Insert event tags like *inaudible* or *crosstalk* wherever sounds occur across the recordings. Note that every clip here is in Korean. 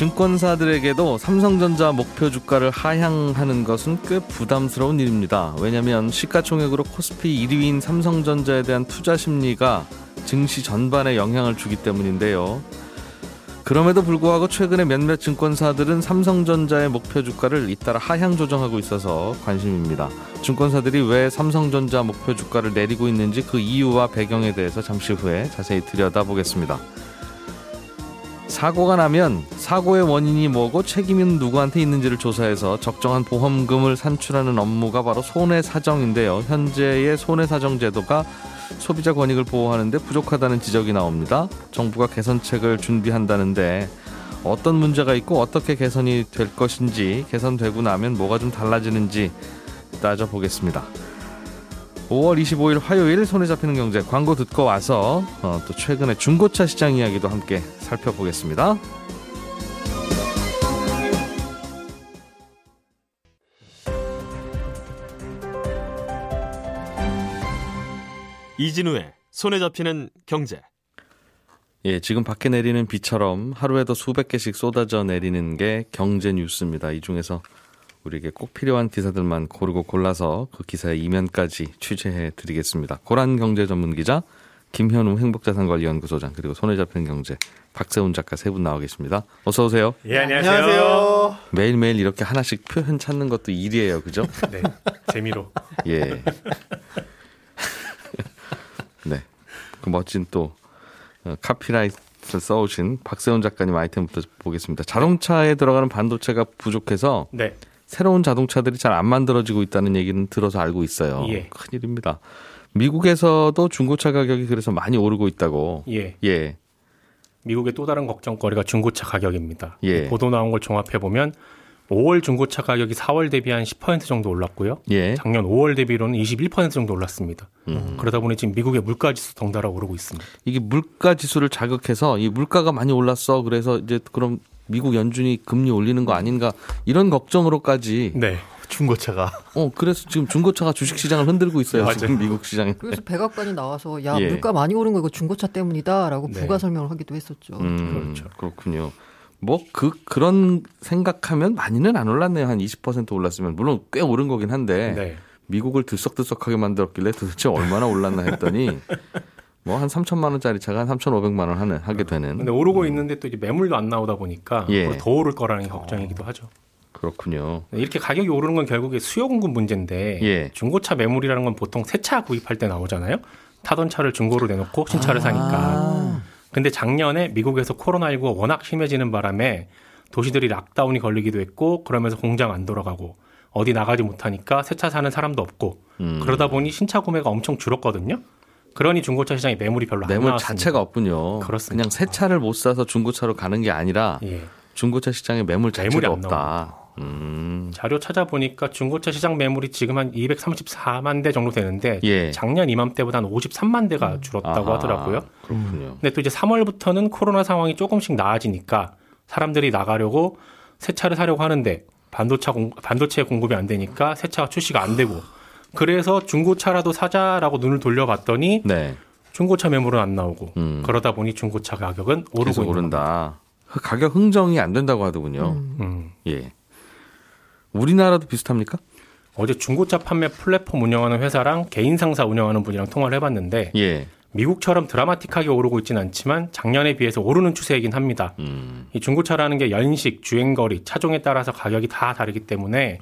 증권사들에게도 삼성전자 목표 주가를 하향하는 것은 꽤 부담스러운 일입니다. 왜냐하면 시가총액으로 코스피 1위인 삼성전자에 대한 투자 심리가 증시 전반에 영향을 주기 때문인데요. 그럼에도 불구하고 최근에 몇몇 증권사들은 삼성전자의 목표 주가를 잇따라 하향 조정하고 있어서 관심입니다. 증권사들이 왜 삼성전자 목표 주가를 내리고 있는지 그 이유와 배경에 대해서 잠시 후에 자세히 들여다보겠습니다. 사고가 나면 사고의 원인이 뭐고 책임은 누구한테 있는지를 조사해서 적정한 보험금을 산출하는 업무가 바로 손해사정인데요. 현재의 손해사정 제도가 소비자 권익을 보호하는데 부족하다는 지적이 나옵니다. 정부가 개선책을 준비한다는데 어떤 문제가 있고 어떻게 개선이 될 것인지 개선되고 나면 뭐가 좀 달라지는지 따져보겠습니다. 5월 25일 화요일 손에 잡히는 경제 광고 듣고 와서 어, 또 최근에 중고차 시장 이야기도 함께 살펴보겠습니다. 이진우의 손에 잡히는 경제. 예, 지금 밖에 내리는 비처럼 하루에도 수백 개씩 쏟아져 내리는 게 경제 뉴스입니다. 이 중에서 우리에게 꼭 필요한 기사들만 고르고 골라서 그 기사의 이면까지 취재해 드리겠습니다. 고란 경제 전문 기자, 김현우 행복자산관리연구소장, 그리고 손에 잡히는 경제 박세훈 작가 세 분 나와 계십니다. 어서 오세요. 예, 안녕하세요. 매일 매일 이렇게 하나씩 표현 찾는 것도 일이에요. 그죠? *laughs* 네, 재미로. 예. 네. 그 멋진 또 어, 카피라이트를 써오신 박세훈 작가님 아이템부터 보겠습니다. 자동차에 들어가는 반도체가 부족해서 네. 새로운 자동차들이 잘 안 만들어지고 있다는 얘기는 들어서 알고 있어요. 예. 큰일입니다. 미국에서도 중고차 가격이 그래서 많이 오르고 있다고. 예. 예. 미국의 또 다른 걱정거리가 중고차 가격입니다. 예. 보도 나온 걸 종합해 보면 5월 중고차 가격이 4월 대비 한 10% 정도 올랐고요. 예. 작년 5월 대비로는 21% 정도 올랐습니다. 음. 그러다 보니 지금 미국의 물가 지수 덩달아 오르고 있습니다. 이게 물가 지수를 자극해서 이 물가가 많이 올랐어. 그래서 이제 그럼 미국 연준이 금리 올리는 거 아닌가 이런 걱정으로까지 네. 중고차가 어 그래서 지금 중고차가 주식 시장을 흔들고 있어요. 맞아요. 지금 미국 시장에. 그래서 백악관이 나와서 야 예. 물가 많이 오른 거 이거 중고차 때문이다라고 네. 부가 설명을 하기도 했었죠. 음, 그렇군요. 뭐 그 그런 생각하면 많이는 안 올랐네요. 한 20% 올랐으면 물론 꽤 오른 거긴 한데 네. 미국을 들썩들썩하게 만들었길래 도대체 얼마나 올랐나 했더니 *laughs* 뭐 한 3천만 원짜리 차가 한 3,500만 원 하는 하게 되는. 근데 오르고 있는데 또 이제 매물도 안 나오다 보니까 예. 더 오를 거라는 게 걱정이기도 하죠. 그렇군요. 네, 이렇게 가격이 오르는 건 결국에 수요 공급 문제인데 예. 중고차 매물이라는 건 보통 새 차 구입할 때 나오잖아요. 타던 차를 중고로 내놓고 아. 신차를 사니까. 근데 작년에 미국에서 코로나19가 워낙 심해지는 바람에 도시들이 락다운이 걸리기도 했고 그러면서 공장 안 돌아가고 어디 나가지 못하니까 새 차 사는 사람도 없고 음. 그러다 보니 신차 구매가 엄청 줄었거든요. 그러니 중고차 시장에 매물이 별로 안 매물. 자체가 없군요. 그렇습니다. 그냥 새 차를 못 사서 중고차로 가는 게 아니라 예. 중고차 시장에 매물 자체가 안 없다. 음. 자료 찾아보니까 중고차 시장 매물이 지금 한 234만 대 정도 되는데 예. 작년 이맘때보다 한 53만 대가 줄었다고 아하, 하더라고요. 그렇군요. 근데 또 이제 3월부터는 코로나 상황이 조금씩 나아지니까 사람들이 나가려고 새 차를 사려고 하는데 공, 반도체 공급이 안 되니까 새 차가 출시가 안 되고 그래서 중고차라도 사자라고 눈을 돌려봤더니 네. 중고차 매물은 안 나오고 음. 그러다 보니 중고차 가격은 오르고 계속 있는 오른다. 그 가격 흥정이 안 된다고 하더군요. 겁니다. 음. 예. 우리나라도 비슷합니까? 어제 중고차 판매 플랫폼 운영하는 회사랑 개인 상사 운영하는 분이랑 통화를 해봤는데 예. 미국처럼 드라마틱하게 오르고 있지는 않지만 작년에 비해서 오르는 추세이긴 합니다. 음. 이 중고차라는 게 연식, 주행거리, 차종에 따라서 가격이 다 다르기 때문에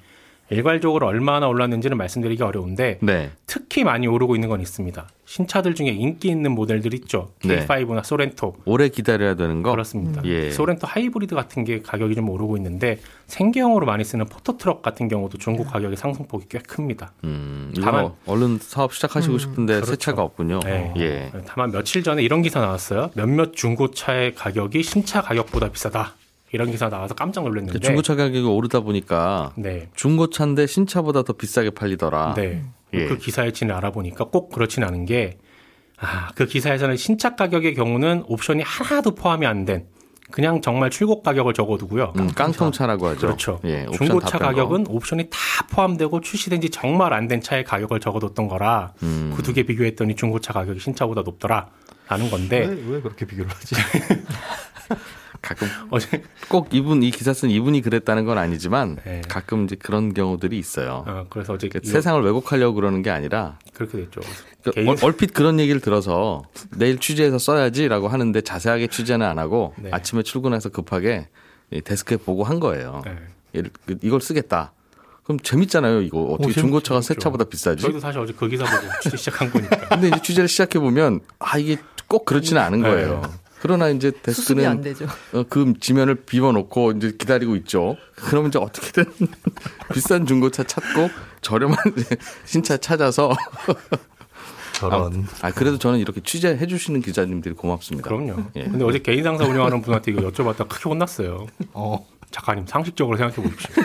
일괄적으로 얼마나 올랐는지는 말씀드리기 어려운데 네. 특히 많이 오르고 있는 건 있습니다. 신차들 중에 인기 있는 모델들 있죠. 네. K5나 소렌토. 오래 기다려야 되는 거. 그렇습니다. 예. 소렌토 하이브리드 같은 게 가격이 좀 오르고 있는데 생계형으로 많이 쓰는 포토트럭 같은 경우도 중국 가격의 상승폭이 꽤 큽니다. 음, 다만- 얼른 사업 시작하시고 싶은데 새 그렇죠. 차가 없군요. 네. 예. 다만 며칠 전에 이런 기사 나왔어요. 몇몇 중고차의 가격이 신차 가격보다 비싸다. 이런 기사 나와서 깜짝 놀랐는데. 그 중고차 가격이 오르다 보니까 네. 중고차인데 신차보다 더 비싸게 팔리더라. 네. 예. 그 기사의 진을 알아보니까 꼭 그렇진 않은 게, 아, 그 기사에서는 신차 가격의 경우는 옵션이 하나도 포함이 안 된, 그냥 정말 출고 가격을 적어두고요. 음, 깡통차라고 하죠. 그렇죠. 예, 옵션 중고차 다뺀 거. 가격은 옵션이 다 포함되고 출시된 지 정말 안 된 차의 가격을 적어뒀던 거라 음. 그두 개 비교했더니 중고차 가격이 신차보다 높더라 라는 건데 왜 그렇게 비교를 하지? *laughs* 가끔 어제 꼭 이분 이 기사 쓴 이분이 그랬다는 건 아니지만 네. 가끔 이제 그런 경우들이 있어요. 어, 그래서 어제 그 이거 세상을 왜곡하려고 그러는 게 아니라 그렇게 됐죠. 그 개인- 얼- 얼핏 그런 얘기를 들어서 내일 취재해서 써야지라고 하는데 자세하게 취재는 안 하고 네. 아침에 출근해서 급하게 이 데스크에 보고 한 거예요. 네. 그- 이걸 쓰겠다. 그럼 재밌잖아요. 이거 어떻게 오, 중고차가 새. 차보다 비싸지? 저희도 사실 어제 그 기사 보고 취재 시작한 거니까. 근데 이제 취재를 시작해 보면 아 이게 꼭 그렇지는 않은 네. 거예요. 그러나 이제 데스크는 되죠. 어, 그 지면을 비워놓고 이제 기다리고 있죠. 그러면 이제 어떻게든 *laughs* 비싼 중고차 찾고 저렴한 *laughs* 신차 찾아서 *laughs* 저런. 아 그래도 저는 이렇게 취재해 주시는 기자님들이 고맙습니다. 그럼요. 예. 근데 어제 개인 상사 운영하는 분한테 이거 여쭤봤다 크게 혼났어요. 어. 작가님 상식적으로 생각해 보십시오.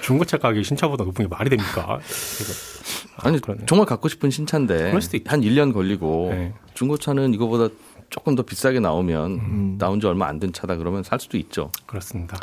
중고차 가격이 신차보다 높은 게 말이 됩니까? 그래서 아니 그러네. 정말 갖고 싶은 신차인데 그럴 수도 있죠. 한 1년 걸리고 네. 중고차는 이거보다 조금 더 비싸게 나오면 음. 나온 지 얼마 안 된 차다 그러면 살 수도 있죠. 그렇습니다.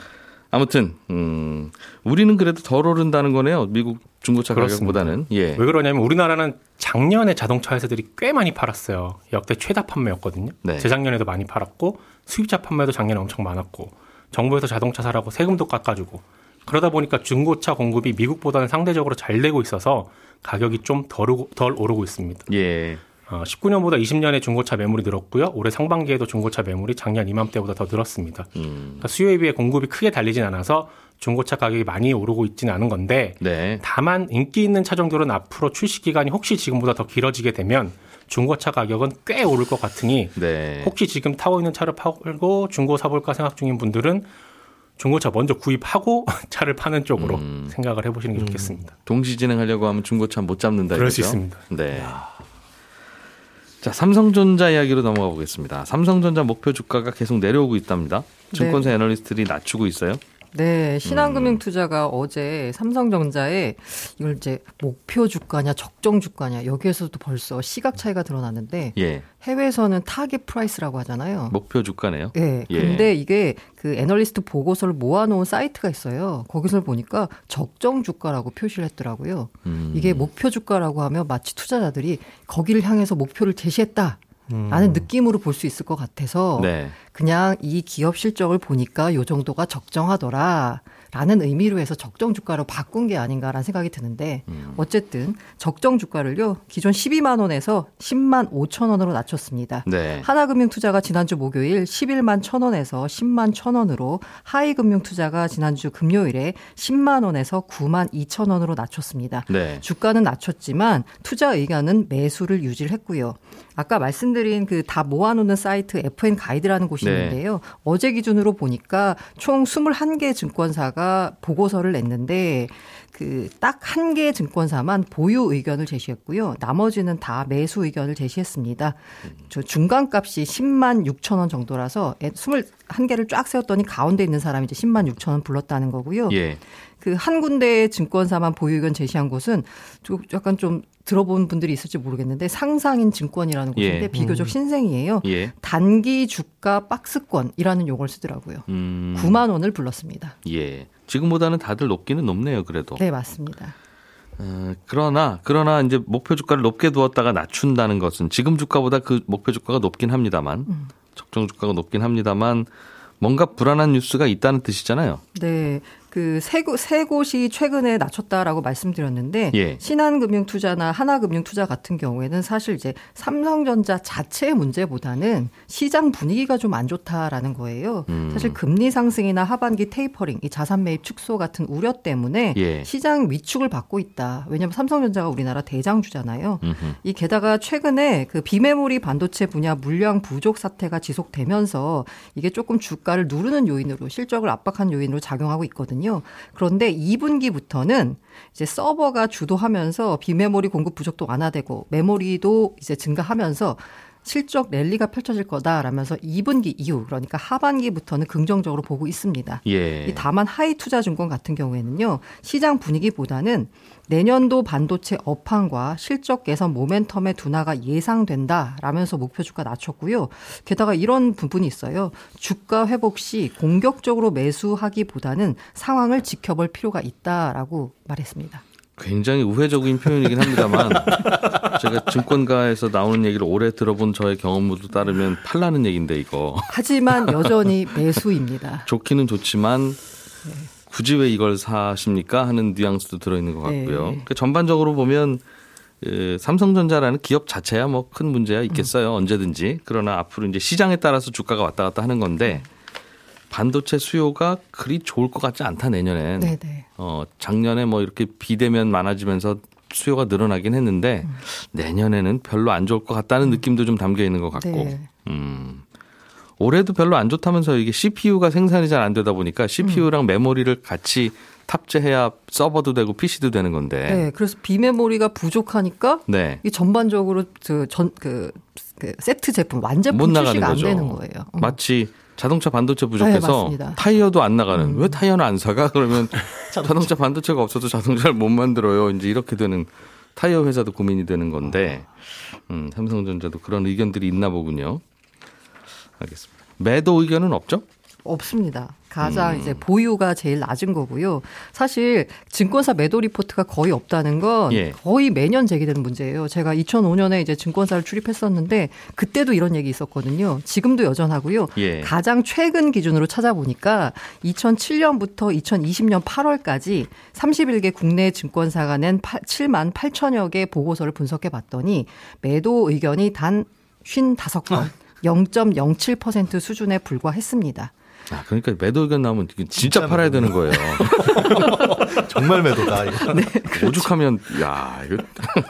아무튼 음, 우리는 그래도 덜 오른다는 거네요. 미국 중고차 그렇습니다. 가격보다는 예. 왜 그러냐면 우리나라는 작년에 자동차 회사들이 꽤 많이 팔았어요. 역대 최다 판매였거든요. 네. 재작년에도 많이 팔았고 수입차 판매도 작년에 엄청 많았고 정부에서 자동차 사라고 세금도 깎아주고 그러다 보니까 중고차 공급이 미국보다는 상대적으로 잘 되고 있어서 가격이 좀 덜, 오고- 덜 오르고 있습니다. 예. 어, 19년보다 20년에 중고차 매물이 늘었고요. 올해 상반기에도 중고차 매물이 작년 이맘때보다 더 늘었습니다. 음. 그러니까 수요에 비해 공급이 크게 달리진 않아서 중고차 가격이 많이 오르고 있지는 않은 건데 네. 다만 인기 있는 차종들은 앞으로 출시 기간이 혹시 지금보다 더 길어지게 되면 중고차 가격은 꽤 오를 것 같으니 네. 혹시 지금 타고 있는 차를 팔고 중고 사볼까 생각 중인 분들은 중고차 먼저 구입하고 *laughs* 차를 파는 쪽으로 음. 생각을 해보시는 게 좋겠습니다. 동시 진행하려고 하면 중고차 못 잡는다 그럴 수 이거죠? 있습니다. 네. 자, 삼성전자 이야기로 넘어가 보겠습니다. 삼성전자 목표 주가가 계속 내려오고 있답니다. 증권사 애널리스트들이 낮추고 있어요. 네, 음. 신한금융투자가 어제 삼성전자에 이걸 이제 목표 주가냐 적정 주가냐 여기에서도 벌써 시각 차이가 드러났는데 예. 해외에서는 target price라고 하잖아요. 목표 주가네요. 네, 예. 근데 이게 그 애널리스트 보고서를 모아놓은 사이트가 있어요. 거기서 보니까 적정 주가라고 표시를 했더라고요. 음. 이게 목표 주가라고 하면 마치 투자자들이 거기를 향해서 목표를 제시했다. 라는 느낌으로 볼 수 있을 것 같아서 음. 네. 그냥 이 기업 실적을 보니까 요 정도가 적정하더라. 라는 의미로 해서 적정 주가로 바꾼 게 아닌가라는 생각이 드는데 음. 어쨌든 적정 주가를요 기존 12만 원에서 10만 5천 원으로 낮췄습니다. 네. 하나금융투자가 지난주 목요일 11만 1천 원에서 10만 1천 원으로 하이금융투자가 지난주 금요일에 10만 원에서 9만 2천 원으로 낮췄습니다. 네. 주가는 낮췄지만 투자 의견은 매수를 유지를 했고요. 아까 말씀드린 그 다 모아놓는 사이트 FN 가이드라는 곳이 네. 있는데요. 어제 기준으로 보니까 총 21개 증권사가 보고서를 냈는데 그 딱 한 개 증권사만 보유 의견을 제시했고요. 나머지는 다 매수 의견을 제시했습니다. 저 중간 값이 10만 6천 원 정도라서 21개를 쫙 세웠더니 가운데 있는 사람이 이제 10만 6천 원 불렀다는 거고요. 예. 그한 군데의 증권사만 보유 의견 제시한 곳은 좀 약간 좀 들어본 분들이 있을지 모르겠는데 상상인 증권이라는 곳인데 예. 비교적 신생이에요. 예. 단기 주가 박스권이라는 용어를 쓰더라고요. 음. 9만 원을 불렀습니다. 예. 지금보다는 다들 높기는 높네요, 그래도. 네, 맞습니다. 어, 그러나 그러나 이제 목표 주가를 높게 두었다가 낮춘다는 것은 지금 주가보다 그 목표 주가가 높긴 합니다만 음. 적정 주가가 높긴 합니다만 뭔가 불안한 뉴스가 있다는 뜻이잖아요. 네. 그세 세 곳이 최근에 낮췄다라고 말씀드렸는데 예. 신한금융투자나 하나금융투자 같은 경우에는 사실 이제 삼성전자 자체의 문제보다는 시장 분위기가 좀 안 좋다라는 거예요. 음. 사실 금리 상승이나 하반기 테이퍼링, 이 자산 매입 축소 같은 우려 때문에 예. 시장 위축을 받고 있다. 왜냐하면 삼성전자가 우리나라 대장주잖아요. 음흠. 이 게다가 최근에 그 비메모리 반도체 분야 물량 부족 사태가 지속되면서 이게 조금 주가를 누르는 요인으로 실적을 압박한 요인으로 작용하고 있거든요. 그런데 2분기부터는 이제 서버가 주도하면서 비메모리 공급 부족도 완화되고 메모리도 이제 증가하면서 실적 랠리가 펼쳐질 거다라면서 2분기 이후 그러니까 하반기부터는 긍정적으로 보고 있습니다. 예. 이 다만 하이 투자 증권 같은 경우에는요. 시장 분위기보다는 내년도 반도체 업황과 실적 개선 모멘텀의 둔화가 예상된다라면서 목표 주가 낮췄고요. 게다가 이런 부분이 있어요. 주가 회복 시 공격적으로 매수하기보다는 상황을 지켜볼 필요가 있다라고 말했습니다. 굉장히 우회적인 표현이긴 합니다만 *laughs* 제가 증권가에서 나오는 얘기를 오래 들어본 저의 경험으로 따르면 팔라는 얘기인데 이거 하지만 *laughs* 여전히 매수입니다. 좋기는 좋지만 굳이 왜 이걸 사십니까 하는 뉘앙스도 들어있는 것 같고요. 네. 그 전반적으로 보면 예, 삼성전자라는 기업 자체야 뭐 큰 문제야 있겠어요 언제든지 그러나 앞으로 이제 시장에 따라서 주가가 왔다 갔다 하는 건데 반도체 수요가 그리 좋을 것 같지 않다 내년엔 네네. 어, 작년에 뭐 이렇게 비대면 많아지면서 수요가 늘어나긴 했는데 내년에는 별로 안 좋을 것 같다는 느낌도 좀 담겨 있는 것 같고. 네. 음. 올해도 별로 안 좋다면서 이게 CPU가 생산이 잘 안 되다 보니까 CPU랑 메모리를 같이 탑재해야 서버도 되고 PC도 되는 건데. 네, 그래서 비메모리가 부족하니까 네. 이 전반적으로 그 전그 그 세트 제품 완제품 출시가 안 거죠. 되는 거예요. 어. 마치 자동차 반도체 부족해서 네. 타이어도 안 나가는. 음. 왜 타이어는 안 사가? *laughs* 그러면 *laughs* 자동차 반도체가 없어도 자동차를 못 만들어요. 이제 이렇게 되는 타이어 회사도 고민이 되는 건데 음, 삼성전자도 그런 의견들이 있나 보군요. 알겠습니다. 매도 의견은 없죠? 없습니다. 가장 음. 이제 보유가 제일 낮은 거고요. 사실 증권사 매도 리포트가 거의 없다는 건 예. 거의 매년 제기되는 문제예요. 제가 2005년에 이제 증권사를 출입했었는데 그때도 이런 얘기 있었거든요. 지금도 여전하고요. 예. 가장 최근 기준으로 찾아보니까 2007년부터 2020년 8월까지 31개 국내 증권사가 낸 7만 8천여 개 보고서를 분석해 봤더니 매도 의견이 단 55건, 0.07% 수준에 불과했습니다. 아, 그러니까 매도 의견 나오면 이게 진짜 팔아야 되는 거예요 *laughs* 정말 매도다. 이거. *laughs* 네. 오죽하면 야 이거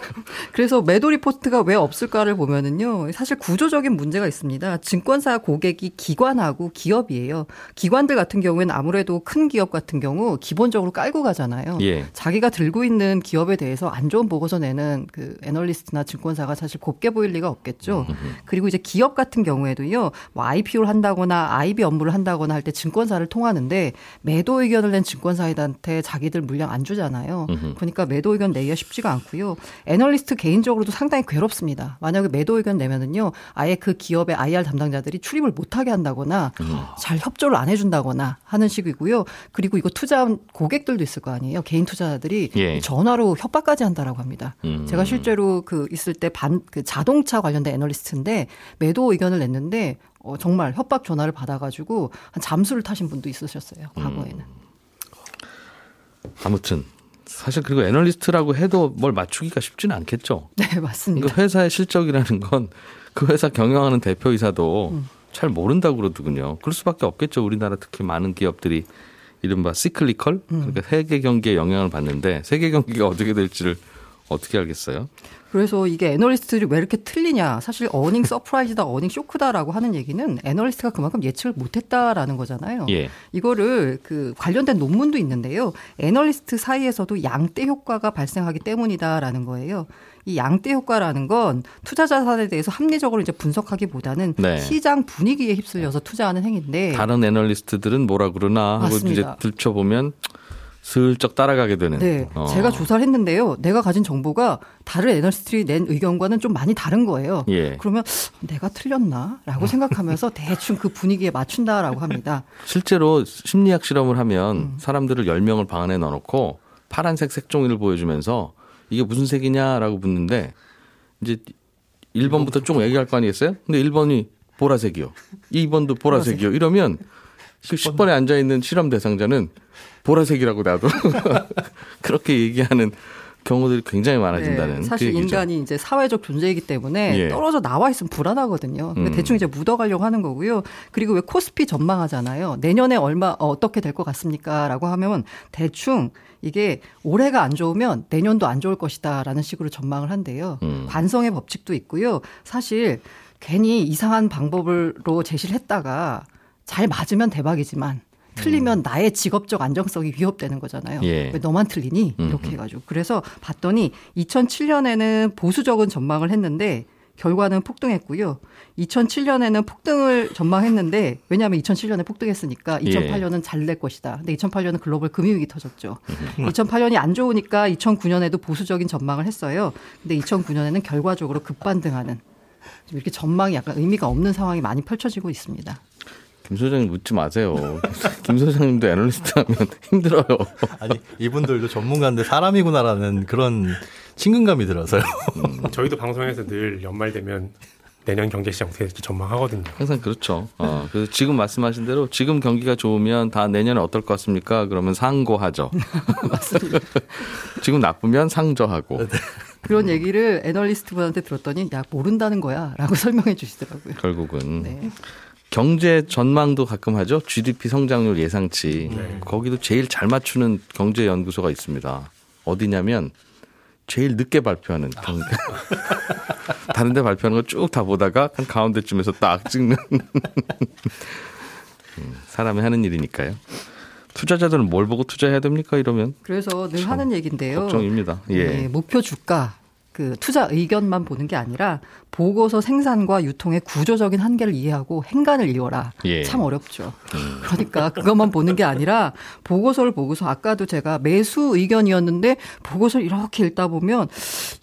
*laughs* 그래서 매도 리포트가 왜 없을까를 보면은요, 사실 구조적인 문제가 있습니다. 증권사 고객이 기관하고 기업이에요. 기관들 같은 경우에는 아무래도 큰 기업 같은 경우 기본적으로 깔고 가잖아요. 예. 자기가 들고 있는 기업에 대해서 안 좋은 보고서 내는 그 애널리스트나 증권사가 사실 곱게 보일 리가 없겠죠. 그리고 이제 기업 같은 경우에도요, 뭐 IPO를 한다거나 IB 업무를 한다거나 할 때 증권사를 통하는데 매도 의견을 낸 증권사한테 자기들 물량 안 주잖아요. 그러니까 매도 의견 내기가 쉽지가 않고요. 애널리스트 개인적으로도 상당히 괴롭습니다. 만약에 매도 의견 내면은요, 아예 그 기업의 IR 담당자들이 출입을 못하게 한다거나 잘 협조를 안 해준다거나 하는 식이고요. 그리고 이거 투자한 고객들도 있을 거 아니에요. 개인 투자자들이 예. 전화로 협박까지 한다라고 합니다. 음. 제가 실제로 그 있을 때 반 그 자동차 관련된 애널리스트인데 매도 의견을 냈는데 어, 정말 협박 전화를 받아가지고 한 잠수를 타신 분도 있으셨어요. 과거에는. 아무튼 사실 그리고 애널리스트라고 해도 뭘 맞추기가 쉽지는 않겠죠 *laughs* 네 맞습니다. 그 회사의 실적이라는 건 그 회사 경영하는 대표이사도 음. 잘 모른다고 그러더군요. 그럴 수밖에 없겠죠. 우리나라 특히 많은 기업들이 이른바 시클리컬 음. 그러니까 세계 경기에 영향을 받는데 세계 경기가 어떻게 될지를 어떻게 알겠어요? 그래서 이게 애널리스트들이 왜 이렇게 틀리냐. 사실 어닝 서프라이즈다, 어닝 쇼크다라고 하는 얘기는 애널리스트가 그만큼 예측을 못했다라는 거잖아요. 예. 이거를 그 관련된 논문도 있는데요. 애널리스트 사이에서도 양떼 효과가 발생하기 때문이다라는 거예요. 이 양떼 효과라는 건 투자 자산에 대해서 합리적으로 이제 분석하기보다는 네. 시장 분위기에 휩쓸려서 투자하는 행위인데 다른 애널리스트들은 뭐라 그러나 하고 이제 맞습니다. 들춰보면 슬쩍 따라가게 되는. 네, 어. 제가 조사를 했는데요. 내가 가진 정보가 다른 애널리스트들이 낸 의견과는 좀 많이 다른 거예요. 예. 그러면 내가 틀렸나라고 *laughs* 생각하면서 대충 그 분위기에 맞춘다라고 합니다. 실제로 심리학 실험을 하면 음. 사람들을 10명을 방 안에 넣어 놓고 파란색 색종이를 보여주면서 이게 무슨 색이냐라고 묻는데 이제 1번부터 쭉 얘기할 거 아니겠어요? 근데 1번이 보라색이요. 2번도 보라색이요. 이러면 그 10번에 앉아 있는 실험 대상자는 보라색이라고 나도 *laughs* 그렇게 얘기하는 경우들이 굉장히 많아진다는 네, 사실 그. 인간이 이제 사회적 존재이기 때문에 예. 떨어져 나와 있으면 불안하거든요. 음. 대충 이제 묻어가려고 하는 거고요. 그리고 왜 코스피 전망하잖아요. 내년에 얼마 어, 어떻게 될 것 같습니까?라고 하면 대충 이게 올해가 안 좋으면 내년도 안 좋을 것이다라는 식으로 전망을 한대요. 음. 관성의 법칙도 있고요. 사실 괜히 이상한 방법으로 제시를 했다가 잘 맞으면 대박이지만 틀리면 나의 직업적 안정성이 위협되는 거잖아요. 음. 예. 왜 너만 틀리니? 이렇게 해가지고. 그래서 봤더니 2007년에는 보수적인 전망을 했는데 결과는 폭등했고요. 2007년에는 폭등을 전망했는데 왜냐하면 2007년에 폭등했으니까 2008년은 잘 될 것이다. 근데 2008년은 글로벌 금융위기 터졌죠. 2008년이 안 좋으니까 2009년에도 보수적인 전망을 했어요. 근데 2009년에는 결과적으로 급반등하는 좀 이렇게 전망이 약간 의미가 없는 상황이 많이 펼쳐지고 있습니다. 김 소장님 묻지 마세요. *laughs* 김 소장님도 애널리스트 하면 힘들어요. 아니 이분들도 전문가인데 사람이구나라는 그런 친근감이 들어서요. 저희도 방송에서 늘 연말 되면 내년 경제 시장 어떻게 될지 전망하거든요. 항상 그렇죠. 어, 그래서 지금 말씀하신 대로 지금 경기가 좋으면 다 내년에 어떨 것 같습니까? 그러면 상고하죠. *laughs* 맞습니다. 지금 나쁘면 상저하고. 그런 얘기를 애널리스트 분한테 들었더니 야 모른다는 거야라고 *laughs* 설명해 주시더라고요. 결국은 네. 경제 전망도 가끔 하죠. GDP 성장률 예상치. 거기도 제일 잘 맞추는 경제 연구소가 있습니다. 어디냐면 제일 늦게 발표하는 경제. *laughs* 다른 데 발표하는 거 쭉 다 보다가 한 가운데쯤에서 딱 찍는 *laughs* 음, 사람이 하는 일이니까요. 투자자들은 뭘 보고 투자해야 됩니까? 이러면 그래서 늘 하는 얘기인데요. 걱정입니다. 예. 네, 목표 주가 그 투자 의견만 보는 게 아니라 보고서 생산과 유통의 구조적인 한계를 이해하고 행간을 이어라. 예. 음. 참 어렵죠. 그러니까 그것만 보는 게 아니라 보고서를 보고서 아까도 제가 매수 의견이었는데 보고서를 이렇게 읽다 보면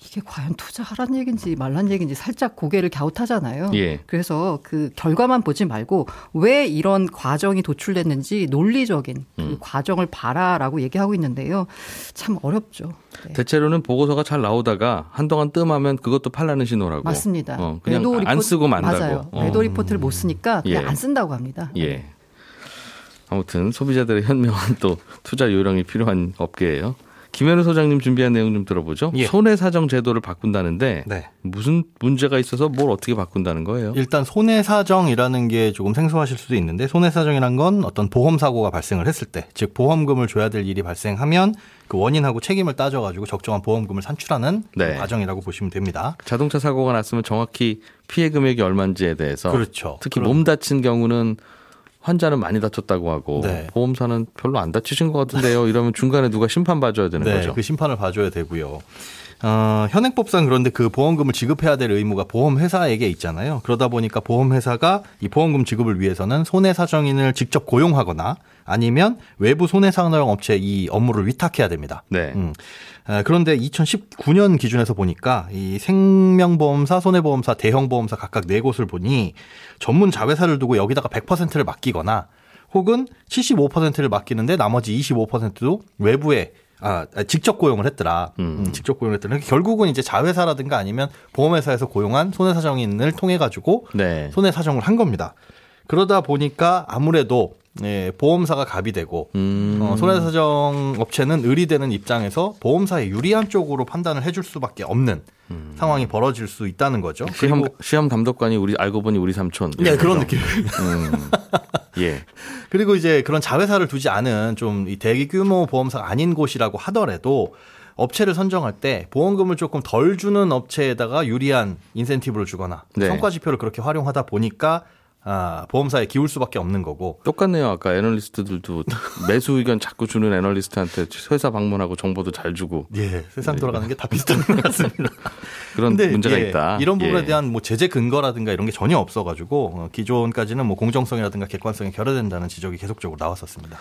이게 과연 투자하란 얘기인지 말란 얘기인지 살짝 고개를 갸웃하잖아요. 예. 그래서 그 결과만 보지 말고 왜 이런 과정이 도출됐는지 논리적인 그 음. 과정을 봐라라고 얘기하고 있는데요. 참 어렵죠. 네. 대체로는 보고서가 잘 나오다가 한동안 뜸하면 그것도 팔라는 신호라고. 맞습니다. 어, 그냥 안 리포트- 쓰고 만다고. 맞아요. 어. 매도 리포트를 못 쓰니까 그냥 예. 안 쓴다고 합니다. 예. 아무튼 소비자들의 현명한 또 투자 요령이 필요한 업계예요. 김현우 소장님 준비한 내용 좀 들어보죠. 예. 손해사정 제도를 바꾼다는데 네. 무슨 문제가 있어서 뭘 어떻게 바꾼다는 거예요? 일단 손해사정이라는 게 조금 생소하실 수도 있는데 손해사정이란 건 어떤 보험 사고가 발생을 했을 때, 즉 보험금을 줘야 될 일이 발생하면 그 원인하고 책임을 따져가지고 적정한 보험금을 산출하는 네. 그 과정이라고 보시면 됩니다. 자동차 사고가 났으면 정확히 피해 금액이 얼마인지에 대해서 그렇죠. 특히 그럼- 몸 다친 경우는 환자는 많이 다쳤다고 하고 네. 보험사는 별로 안 다치신 것 같은데요. 이러면 중간에 누가 심판 봐줘야 되는 네, 거죠. 그 심판을 봐줘야 되고요. 어, 현행법상 그런데 그 보험금을 지급해야 될 의무가 보험회사에게 있잖아요. 그러다 보니까 보험회사가 이 보험금 지급을 위해서는 손해사정인을 직접 고용하거나 아니면 외부 손해사정 업체에 이 업무를 위탁해야 됩니다. 네. 음. 아, 그런데 2019년 기준에서 보니까 이 생명보험사, 손해보험사, 대형보험사 각각 네 곳을 보니 전문 자회사를 두고 여기다가 100%를 맡기거나 혹은 75%를 맡기는데 나머지 25%도 외부에 아, 아, 직접 고용을 했더라. 음, 직접 고용을 했더라. 결국은 이제 자회사라든가 아니면 보험회사에서 고용한 손해사정인을 통해 가지고 네. 손해사정을 한 겁니다. 그러다 보니까 아무래도 예, 보험사가 갑이 되고 음. 어, 손해사정 업체는 의리되는 입장에서 보험사에 유리한 쪽으로 판단을 해줄 수밖에 없는 상황이 벌어질 수 있다는 거죠. 시험 시험 감독관이 우리 알고 보니 우리 삼촌. 네, 그런 느낌. 음. 예. *laughs* 그리고 이제 그런 자회사를 두지 않은 좀이 대규모 보험사가 아닌 곳이라고 하더라도 업체를 선정할 때 보험금을 조금 덜 주는 업체에다가 유리한 인센티브를 주거나 네. 성과 지표를 그렇게 활용하다 보니까 아, 보험사에 기울 수밖에 없는 거고 똑같네요. 아까 애널리스트들도 매수 의견 자꾸 주는 애널리스트한테 회사 방문하고 정보도 잘 주고 예, 세상 돌아가는 게 다 비슷한 것 같습니다. *laughs* 그런 문제가 예, 있다. 이런 부분에 예. 대한 뭐 제재 근거라든가 이런 게 전혀 없어가지고 어, 기존까지는 뭐 공정성이라든가 객관성이 결여된다는 지적이 계속적으로 나왔었습니다.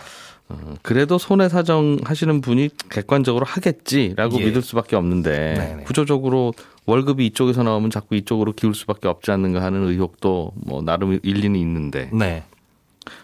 어, 그래도 손해 사정 하시는 분이 객관적으로 하겠지라고 예. 믿을 수밖에 없는데 네네. 구조적으로 월급이 이쪽에서 나오면 자꾸 이쪽으로 기울 수밖에 없지 않는가 하는 의혹도 뭐 나름 일리는 있는데 네.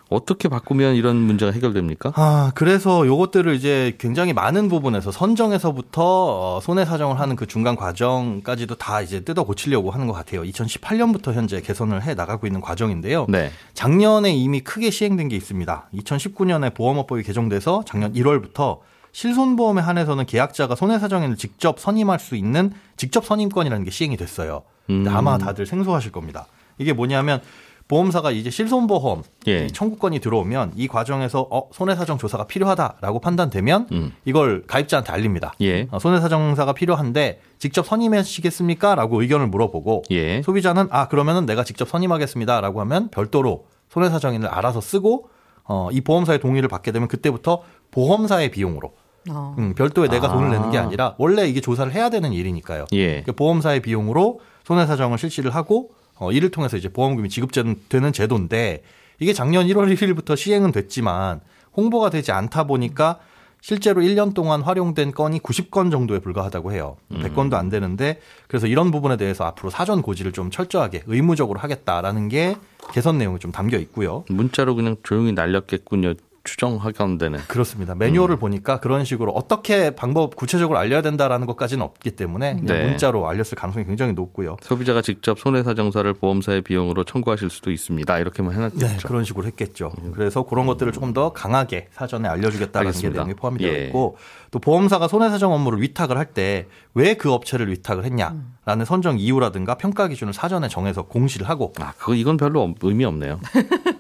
어떻게 바꾸면 이런 문제가 해결됩니까? 아, 그래서 요것들을 이제 굉장히 많은 부분에서 선정에서부터 어, 손해 사정을 하는 그 중간 과정까지도 다 이제 뜯어 고치려고 하는 것 같아요. 2018년부터 현재 개선을 해 나가고 있는 과정인데요. 네. 작년에 이미 크게 시행된 게 있습니다. 2019년에 보험업법이 개정돼서 작년 1월부터 실손보험에 한해서는 계약자가 손해사정인을 직접 선임할 수 있는 직접 선임권이라는 게 시행이 됐어요. 음. 아마 다들 생소하실 겁니다. 이게 뭐냐면 보험사가 이제 실손보험 예. 이 청구권이 들어오면 이 과정에서 어, 손해사정 조사가 필요하다라고 판단되면 음. 이걸 가입자한테 알립니다. 예. 어, 손해사정사가 필요한데 직접 선임하시겠습니까? 라고 의견을 물어보고 예. 소비자는 아 그러면은 내가 직접 선임하겠습니다라고 하면 별도로 손해사정인을 알아서 쓰고 어, 이 보험사의 동의를 받게 되면 그때부터 보험사의 비용으로 어. 음, 별도의 내가 아. 돈을 내는 게 아니라 원래 이게 조사를 해야 되는 일이니까요. 예. 그러니까 보험사의 비용으로 손해사정을 실시를 하고 어, 이를 통해서 이제 보험금이 지급되는 제도인데 이게 작년 1월 1일부터 시행은 됐지만 홍보가 되지 않다 보니까 실제로 1년 동안 활용된 건이 90건 정도에 불과하다고 해요. 100건도 안 되는데 그래서 이런 부분에 대해서 앞으로 사전 고지를 좀 철저하게 의무적으로 하겠다라는 게 개선 내용이 좀 담겨 있고요. 문자로 그냥 조용히 날렸겠군요. 추정하건대는. 그렇습니다. 매뉴얼을 음. 보니까 그런 식으로 어떻게 방법 구체적으로 알려야 된다라는 것까지는 없기 때문에 네. 문자로 알렸을 가능성이 굉장히 높고요. 소비자가 직접 손해사정사를 보험사의 비용으로 청구하실 수도 있습니다. 이렇게만 해놨겠죠. 네, 그런 식으로 했겠죠. 그래서 그런 것들을 조금 더 강하게 사전에 알려주겠다라는. 게 내용이 포함이 되어 예. 있고 또 보험사가 손해사정 업무를 위탁을 할 때 왜 그 업체를 위탁을 했냐라는 선정 이유라든가 평가 기준을 사전에 정해서 공시를 하고 아, 그거 이건 별로 없- 의미 없네요. *laughs*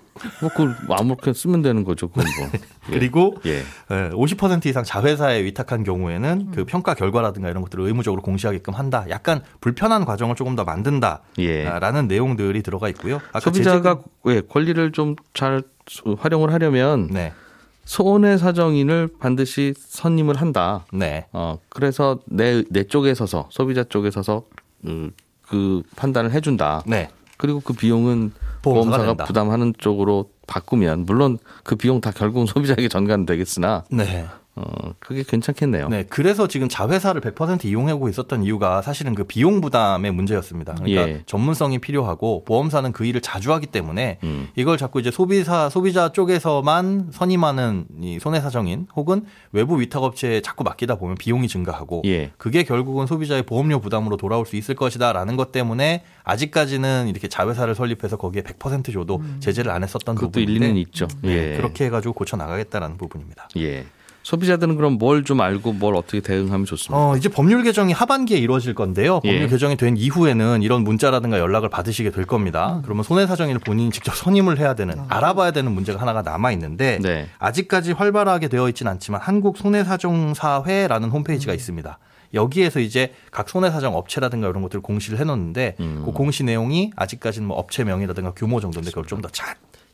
뭐 그걸 아무렇게 쓰면 되는 거죠. 그건 뭐. 예. *laughs* 그리고 예. 예, 50% 이상 자회사에 위탁한 경우에는 그 평가 결과라든가 이런 것들을 의무적으로 공시하게끔 한다. 약간 불편한 과정을 조금 더 만든다라는 예. 내용들이 들어가 있고요. 소비자가 예, 권리를 좀 잘 활용을 하려면 네, 손해 사정인을 반드시 선임을 한다. 네, 어, 그래서 내, 내 쪽에 서서, 소비자 쪽에 서서, 음, 그 판단을 해준다. 네. 그리고 그 비용은 보험사가 보험사가. 부담하는 쪽으로 바꾸면, 물론 그 비용 다 결국은 소비자에게 전가는 되겠으나, 네. 어, 그게 괜찮겠네요. 네, 그래서 지금 자회사를 100% 이용하고 있었던 이유가 사실은 그 비용 부담의 문제였습니다. 그러니까 예. 전문성이 필요하고 보험사는 그 일을 자주 하기 때문에 음. 이걸 자꾸 이제 소비사 소비자 쪽에서만 선임하는 이 손해 사정인 혹은 외부 위탁업체에 자꾸 맡기다 보면 비용이 증가하고 예. 그게 결국은 소비자의 보험료 부담으로 돌아올 수 있을 것이다라는 것 때문에 아직까지는 이렇게 자회사를 설립해서 거기에 100% 줘도 제재를 안 했었던 부분인데 일리는 있죠. 네, 예. 그렇게 해가지고 고쳐 나가겠다라는 부분입니다. 예. 소비자들은 그럼 뭘 좀 알고 뭘 어떻게 대응하면 좋습니까? 어, 이제 법률 개정이 하반기에 이루어질 건데요. 법률 예. 개정이 된 이후에는 이런 문자라든가 연락을 받으시게 될 겁니다. 그러면 손해 사정인을 본인이 직접 선임을 해야 되는, 알아봐야 되는 문제가 하나가 남아 있는데 네. 아직까지 활발하게 되어 있지는 않지만 한국 손해 사정 사회라는 홈페이지가 있습니다. 여기에서 이제 각 손해사정 업체라든가 이런 것들을 공시를 해놓는데 음. 그 공시 내용이 아직까지는 뭐 업체 명이라든가 규모 정도인데 그걸 좀 더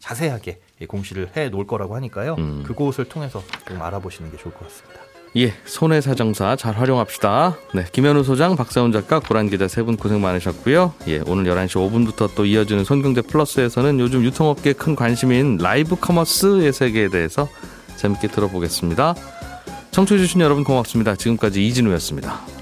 자세하게 공시를 해 놓을 거라고 하니까요. 음. 그곳을 통해서 좀 알아보시는 게 좋을 것 같습니다. 예, 손해사정사 잘 활용합시다. 네, 김현우 소장, 박세훈 작가, 고란 기자 세 분 고생 많으셨고요. 예, 오늘 11시 5분부터 또 이어지는 손경제 플러스에서는 요즘 유통업계에 큰 관심인 라이브 커머스의 세계에 대해서 재밌게 들어보겠습니다. 청취해주신 여러분 고맙습니다. 지금까지 이진우였습니다.